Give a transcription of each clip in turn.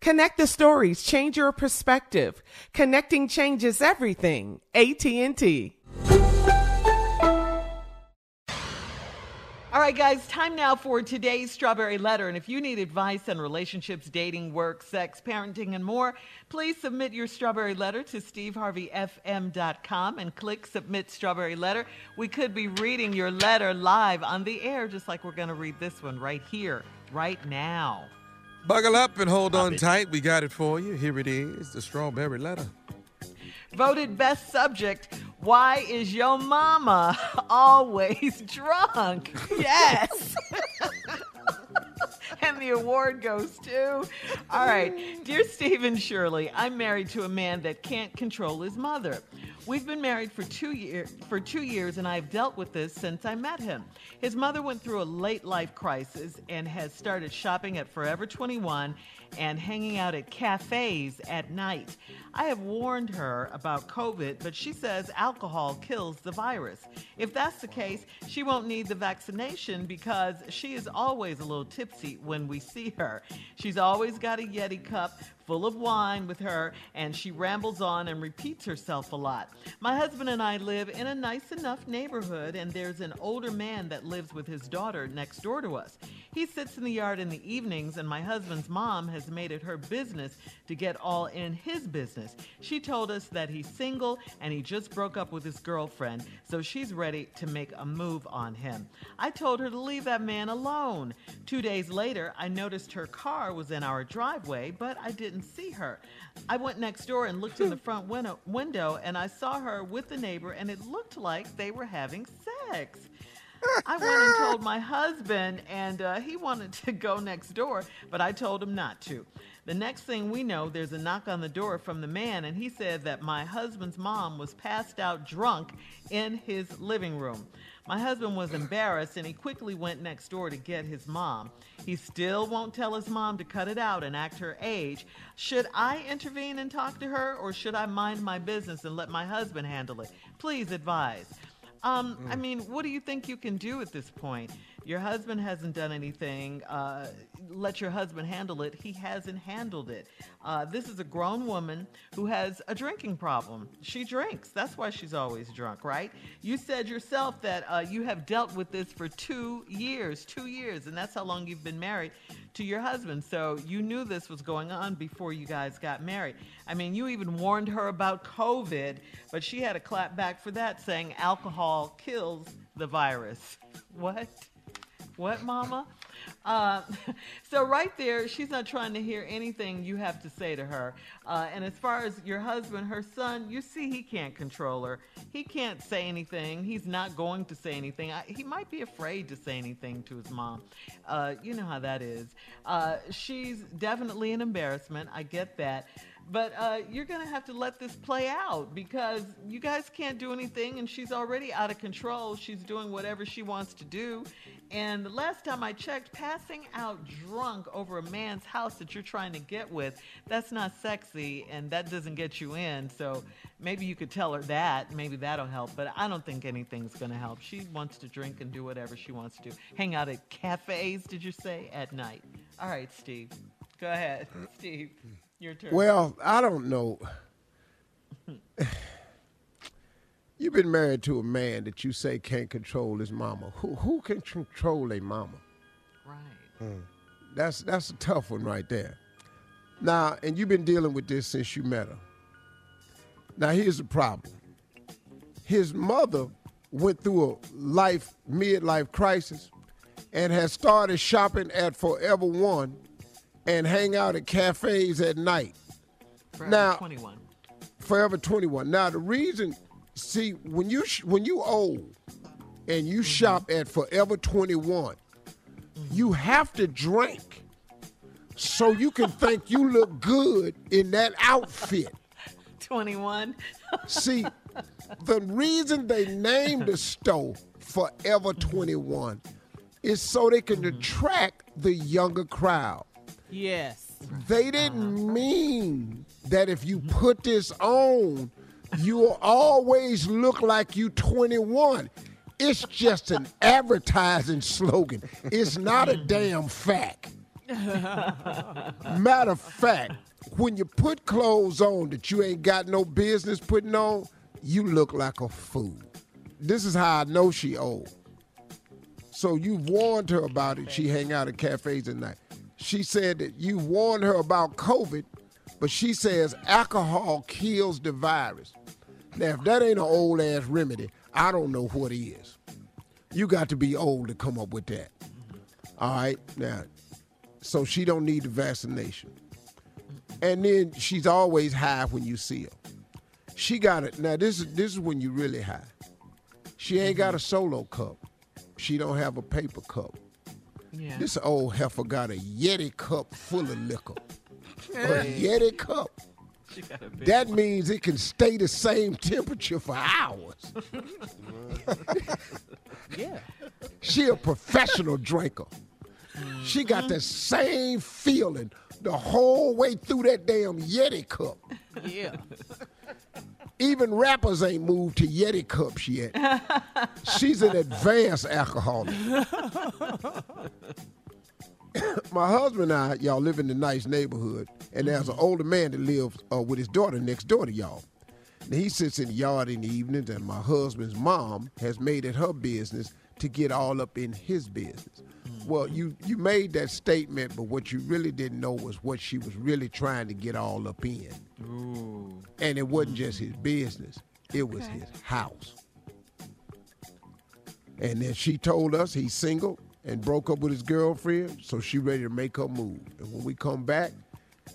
Connect the stories, change your perspective. Connecting changes everything. AT&T. All right, guys, time now for today's Strawberry Letter. And if you need advice on relationships, dating, work, sex, parenting, and more, please submit your Strawberry Letter to steveharveyfm.com and click Submit Strawberry Letter. We could be reading your letter live on the air, just like we're going to read this one right here, right now. Buckle up and hold on tight. We got it for you. Here it is the strawberry letter. Voted best subject Why is your mama always drunk? Yes. and the award goes to. All right. Dear Stephen Shirley, I'm married to a man that can't control his mother. We've been married for two year, for two years, and I've dealt with this since I met him. His mother went through a late life crisis and has started shopping at Forever 21 and hanging out at cafes at night. I have warned her about COVID, but she says alcohol kills the virus. If that's the case, she won't need the vaccination because she is always a little tipsy when we see her. She's always got a Yeti cup full of wine with her, and she rambles on and repeats herself a lot. My husband and I live in a nice enough neighborhood, and there's an older man that lives with his daughter next door to us. He sits in the yard in the evenings, and my husband's mom has made it her business to get all in his business. She told us that he's single and he just broke up with his girlfriend, so she's ready to make a move on him. I told her to leave that man alone. Two days later, I noticed her car was in our driveway, but I didn't see her. I went next door and looked in the hmm. front window, window and I saw her with the neighbor, and it looked like they were having sex. I went and told my husband, and uh, he wanted to go next door, but I told him not to. The next thing we know, there's a knock on the door from the man, and he said that my husband's mom was passed out drunk in his living room. My husband was embarrassed and he quickly went next door to get his mom. He still won't tell his mom to cut it out and act her age. Should I intervene and talk to her, or should I mind my business and let my husband handle it? Please advise. Um, I mean, what do you think you can do at this point? Your husband hasn't done anything. Uh, let your husband handle it. He hasn't handled it. Uh, this is a grown woman who has a drinking problem. She drinks. That's why she's always drunk, right? You said yourself that uh, you have dealt with this for two years, two years, and that's how long you've been married to your husband. So you knew this was going on before you guys got married. I mean, you even warned her about COVID, but she had a clap back for that, saying alcohol kills the virus. What? What, mama? Uh, so right there, she's not trying to hear anything you have to say to her. Uh, and as far as your husband, her son, you see he can't control her. He can't say anything. He's not going to say anything. I, he might be afraid to say anything to his mom. Uh, you know how that is. Uh, she's definitely an embarrassment. I get that. But uh, you're going to have to let this play out because you guys can't do anything, and she's already out of control. She's doing whatever she wants to do. And the last time I checked, passing out drunk over a man's house that you're trying to get with, that's not sexy, and that doesn't get you in. So maybe you could tell her that. Maybe that'll help. But I don't think anything's going to help. She wants to drink and do whatever she wants to do. Hang out at cafes, did you say, at night? All right, Steve. Go ahead, Steve. Your turn. Well, I don't know. You've been married to a man that you say can't control his mama. Who who can control a mama? right. Hmm. That's that's a tough one right there. Now, and you've been dealing with this since you met her. Now, here's the problem. His mother went through a life midlife crisis and has started shopping at Forever One and hang out at cafes at night. Forever Now- 21. Forever 21. Now the reason, see, when you sh- when you old and you mm-hmm. shop at Forever 21, mm-hmm. you have to drink so you can think you look good in that outfit. 21. See, the reason they named the store Forever 21 is so they can mm-hmm. attract the younger crowd. Yes. They didn't uh-huh. mean that if you put this on, you'll always look like you 21. It's just an advertising slogan. It's not a damn fact. Matter of fact, when you put clothes on that you ain't got no business putting on, you look like a fool. This is how I know she old. So you've warned her about it. She hang out at cafes at night. She said that you warned her about COVID, but she says alcohol kills the virus. Now, if that ain't an old ass remedy, I don't know what is. You got to be old to come up with that. All right, now, so she don't need the vaccination. And then she's always high when you see her. She got it. Now this is this is when you really high. She ain't got mm-hmm. a solo cup. She don't have a paper cup. Yeah. This old heifer got a Yeti cup full of liquor. a Yeti cup. She got a big That means it can stay the same temperature for hours. Yeah. She a professional drinker. She got mm-hmm. the same feeling the whole way through that damn Yeti cup. Yeah. Even rappers ain't moved to Yeti cups yet. She's an advanced alcoholic. My husband and I, y'all live in a nice neighborhood, and there's an older man that lives uh, with his daughter next door to y'all. Now, he sits in the yard in the evenings, and my husband's mom has made it her business to get all up in his business. Well, you you made that statement, but what you really didn't know was what she was really trying to get all up in. And it wasn't just his business, it was his house. And then she told us he's single and broke up with his girlfriend, so she ready to make her move. And when we come back,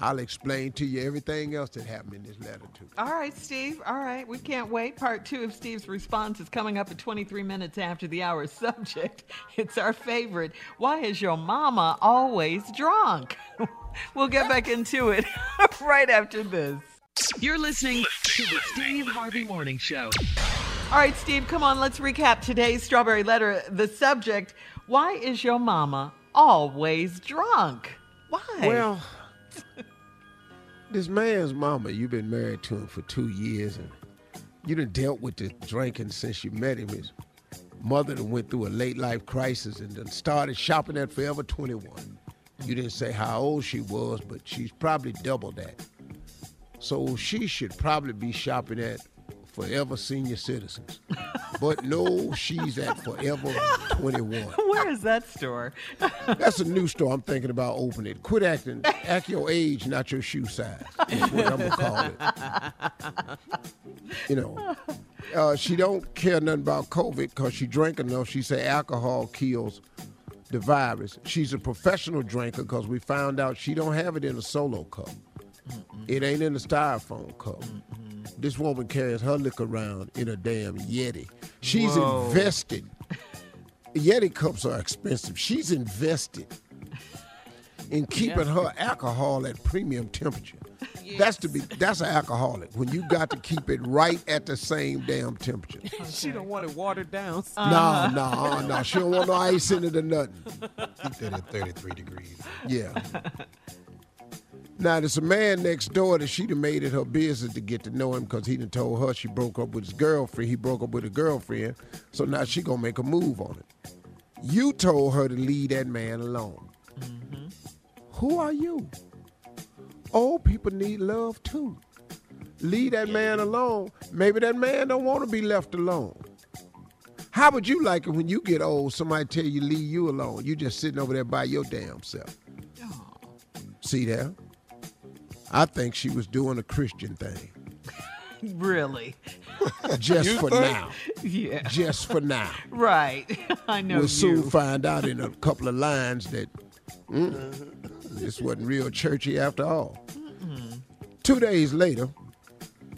I'll explain to you everything else that happened in this letter too. All right, Steve. All right. We can't wait. Part two of Steve's response is coming up at 23 minutes after the hour subject. It's our favorite. Why is your mama always drunk? we'll get back into it right after this. You're listening to the Steve Harvey Morning Show. All right, Steve, come on. Let's recap today's strawberry letter. The subject Why is your mama always drunk? Why? Well, this man's mama, you've been married to him for two years and you done dealt with the drinking since you met him. His mother that went through a late life crisis and then started shopping at Forever 21. You didn't say how old she was, but she's probably double that. So she should probably be shopping at Forever Senior Citizens. But no, she's at Forever 21. Where is that store? That's a new store I'm thinking about opening. Quit acting, act your age, not your shoe size. Is what I'm gonna call it. You know, uh, she don't care nothing about COVID because she drank enough. She say alcohol kills the virus. She's a professional drinker because we found out she don't have it in a solo cup. It ain't in a styrofoam cup. This woman carries her liquor around in a damn Yeti. She's Whoa. invested. Yeti cups are expensive. She's invested in keeping her alcohol at premium temperature. That's to be that's an alcoholic when you got to keep it right at the same damn temperature. She don't want it watered down. No, no, no. She don't want no ice in it or nothing. Keep that at 33 degrees. Yeah. Now there's a man next door that she done made it her business to get to know him because he done told her she broke up with his girlfriend. He broke up with a girlfriend, so now she gonna make a move on it. You told her to leave that man alone. Mm-hmm. Who are you? Old people need love too. Leave that man alone. Maybe that man don't want to be left alone. How would you like it when you get old? Somebody tell you leave you alone. You just sitting over there by your damn self. See there? I think she was doing a Christian thing. Really? Just You for think? now. Yeah. Just for now. Right. I know We'll you. soon find out in a couple of lines that mm, this wasn't real churchy after all. Two days later,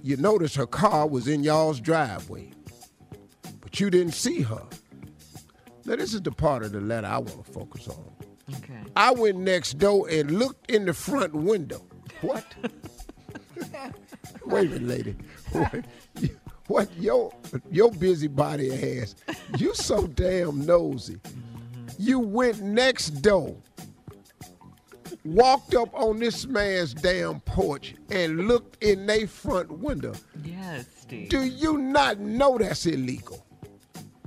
you notice her car was in y'all's driveway, but you didn't see her. Now, this is the part of the letter I want to focus on. Okay. I went next door and looked in the front window. What? Wait a minute, lady. What, what your your busybody ass? You so damn nosy. You went next door, walked up on this man's damn porch, and looked in their front window. Yes, Steve. Do you not know that's illegal?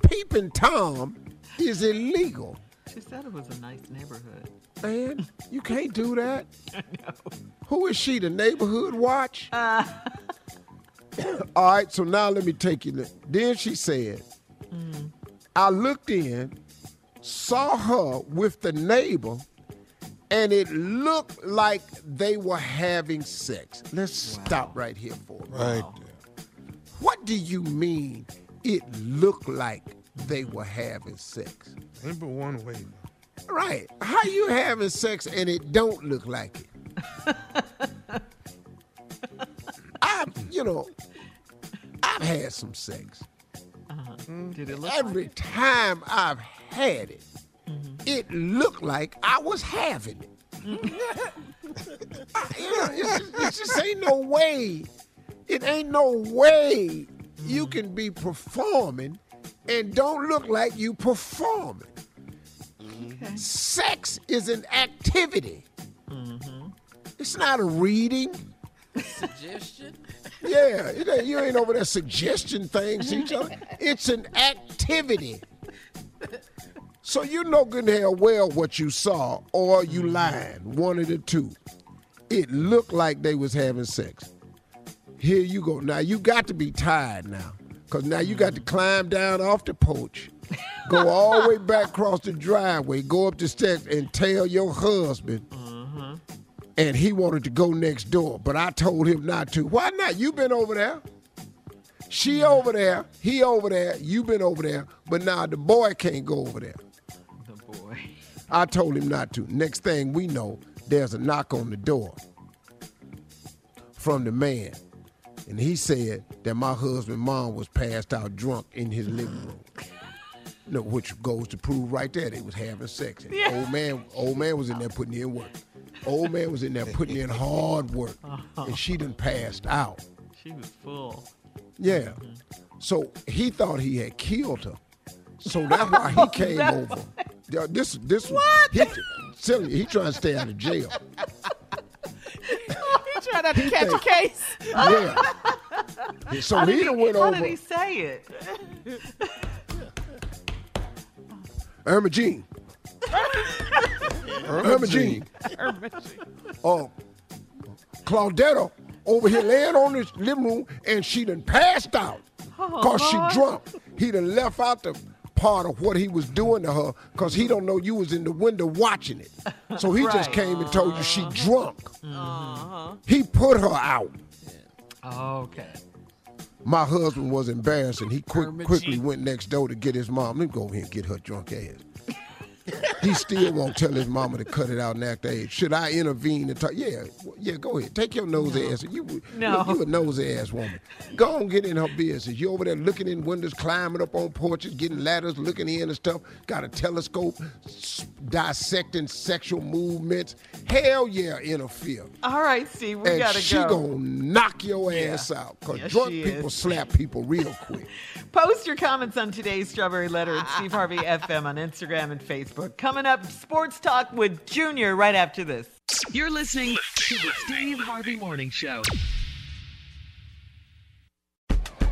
Peeping Tom is illegal. She said it was a nice neighborhood. Man, you can't do that. Who is she, the neighborhood watch? Uh. All right, so now let me take you. there. Then she said, mm. I looked in, saw her with the neighbor, and it looked like they were having sex. Let's stop right here for a minute. Right there. What do you mean it looked like they were having sex? Ain't but one way. Right. How you having sex and it don't look like it? I, you know, I've had some sex. Uh-huh. Did it look Every time I've had it, mm-hmm. it looked like I was having it. Mm-hmm. I- you know, just, it just ain't no way. It ain't no way you mm-hmm. can be performing and don't look like you performing. Sex is an activity. Mm-hmm. It's not a reading. Suggestion? Yeah, it ain't, you ain't over there suggesting things to each other. It's an activity. So you know good and hell well what you saw, or you mm-hmm. lying. One of the two. It looked like they was having sex. Here you go. Now you got to be tired now, cause now you got to climb down off the porch, go all the way back across the driveway, go up the steps, and tell your husband mm-hmm. and he wanted to go next door, but I told him not to. Why not? You been over there. She mm-hmm. over there, he over there, you been over there, but now the boy can't go over there. the boy? I told him not to. Next thing we know, there's a knock on the door from the man. And he said that my husband's mom was passed out drunk in his living room. No, which goes to prove right there they was having sex. And Old man, old man was in there putting in work. Old man was in there putting in hard work, uh-huh. and she done passed out. She was full. Yeah. Mm-hmm. So he thought he had killed her. So that's why he came over. Yeah, This this what? He, he trying to stay out of jail. He trying not to catch a case. Yeah. So he done went how over. did he say it? Irma Jean. Irma Jean. Oh, Claudetta over here laying on this living room and she done passed out oh, because she drunk. He done left out the part of what he was doing to her because he don't know you was in the window watching it. So he just came and told you she uh-huh. drunk. Uh-huh. He put her out. Oh, okay. My husband was embarrassed and he quick, quickly went next door to get his mom. Let me go over here and get her drunk ass. He still won't tell his mama to cut it out and act age. Should I intervene and talk? Yeah, yeah, go ahead. Take your nose ass. You, No. look, you a nosy ass woman. Go on, get in her business. You over there looking in windows, climbing up on porches, getting ladders, looking in and stuff. Got a telescope, dissecting sexual movements. Hell yeah, interfere. All right, Steve, we and gotta she go. gonna knock your ass out. Cause Yes, drunk people is. slap people real quick. Post your comments on today's Strawberry Letter at Steve Harvey FM on Instagram and Facebook. Coming up, Sports Talk with Junior right after this. You're listening to the Steve Harvey Morning Show.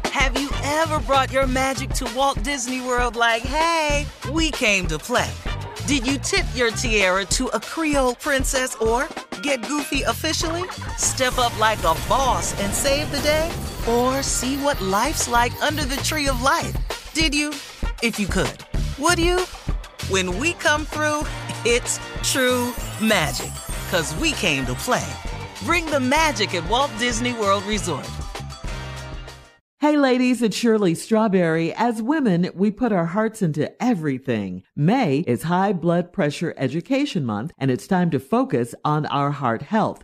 Have you ever brought your magic to Walt Disney World like, hey, we came to play? Did you tip your tiara to a Creole princess or get goofy officially? Step up like a boss and save the day? Or see what life's like under the tree of life? Did you? If you could. Would you? When we come through, it's true magic. Cause we came to play. Bring the magic at Walt Disney World Resort. Hey ladies, it's Shirley Strawberry. As women, we put our hearts into everything. May is High Blood Pressure Education Month, and it's time to focus on our heart health.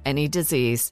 any disease.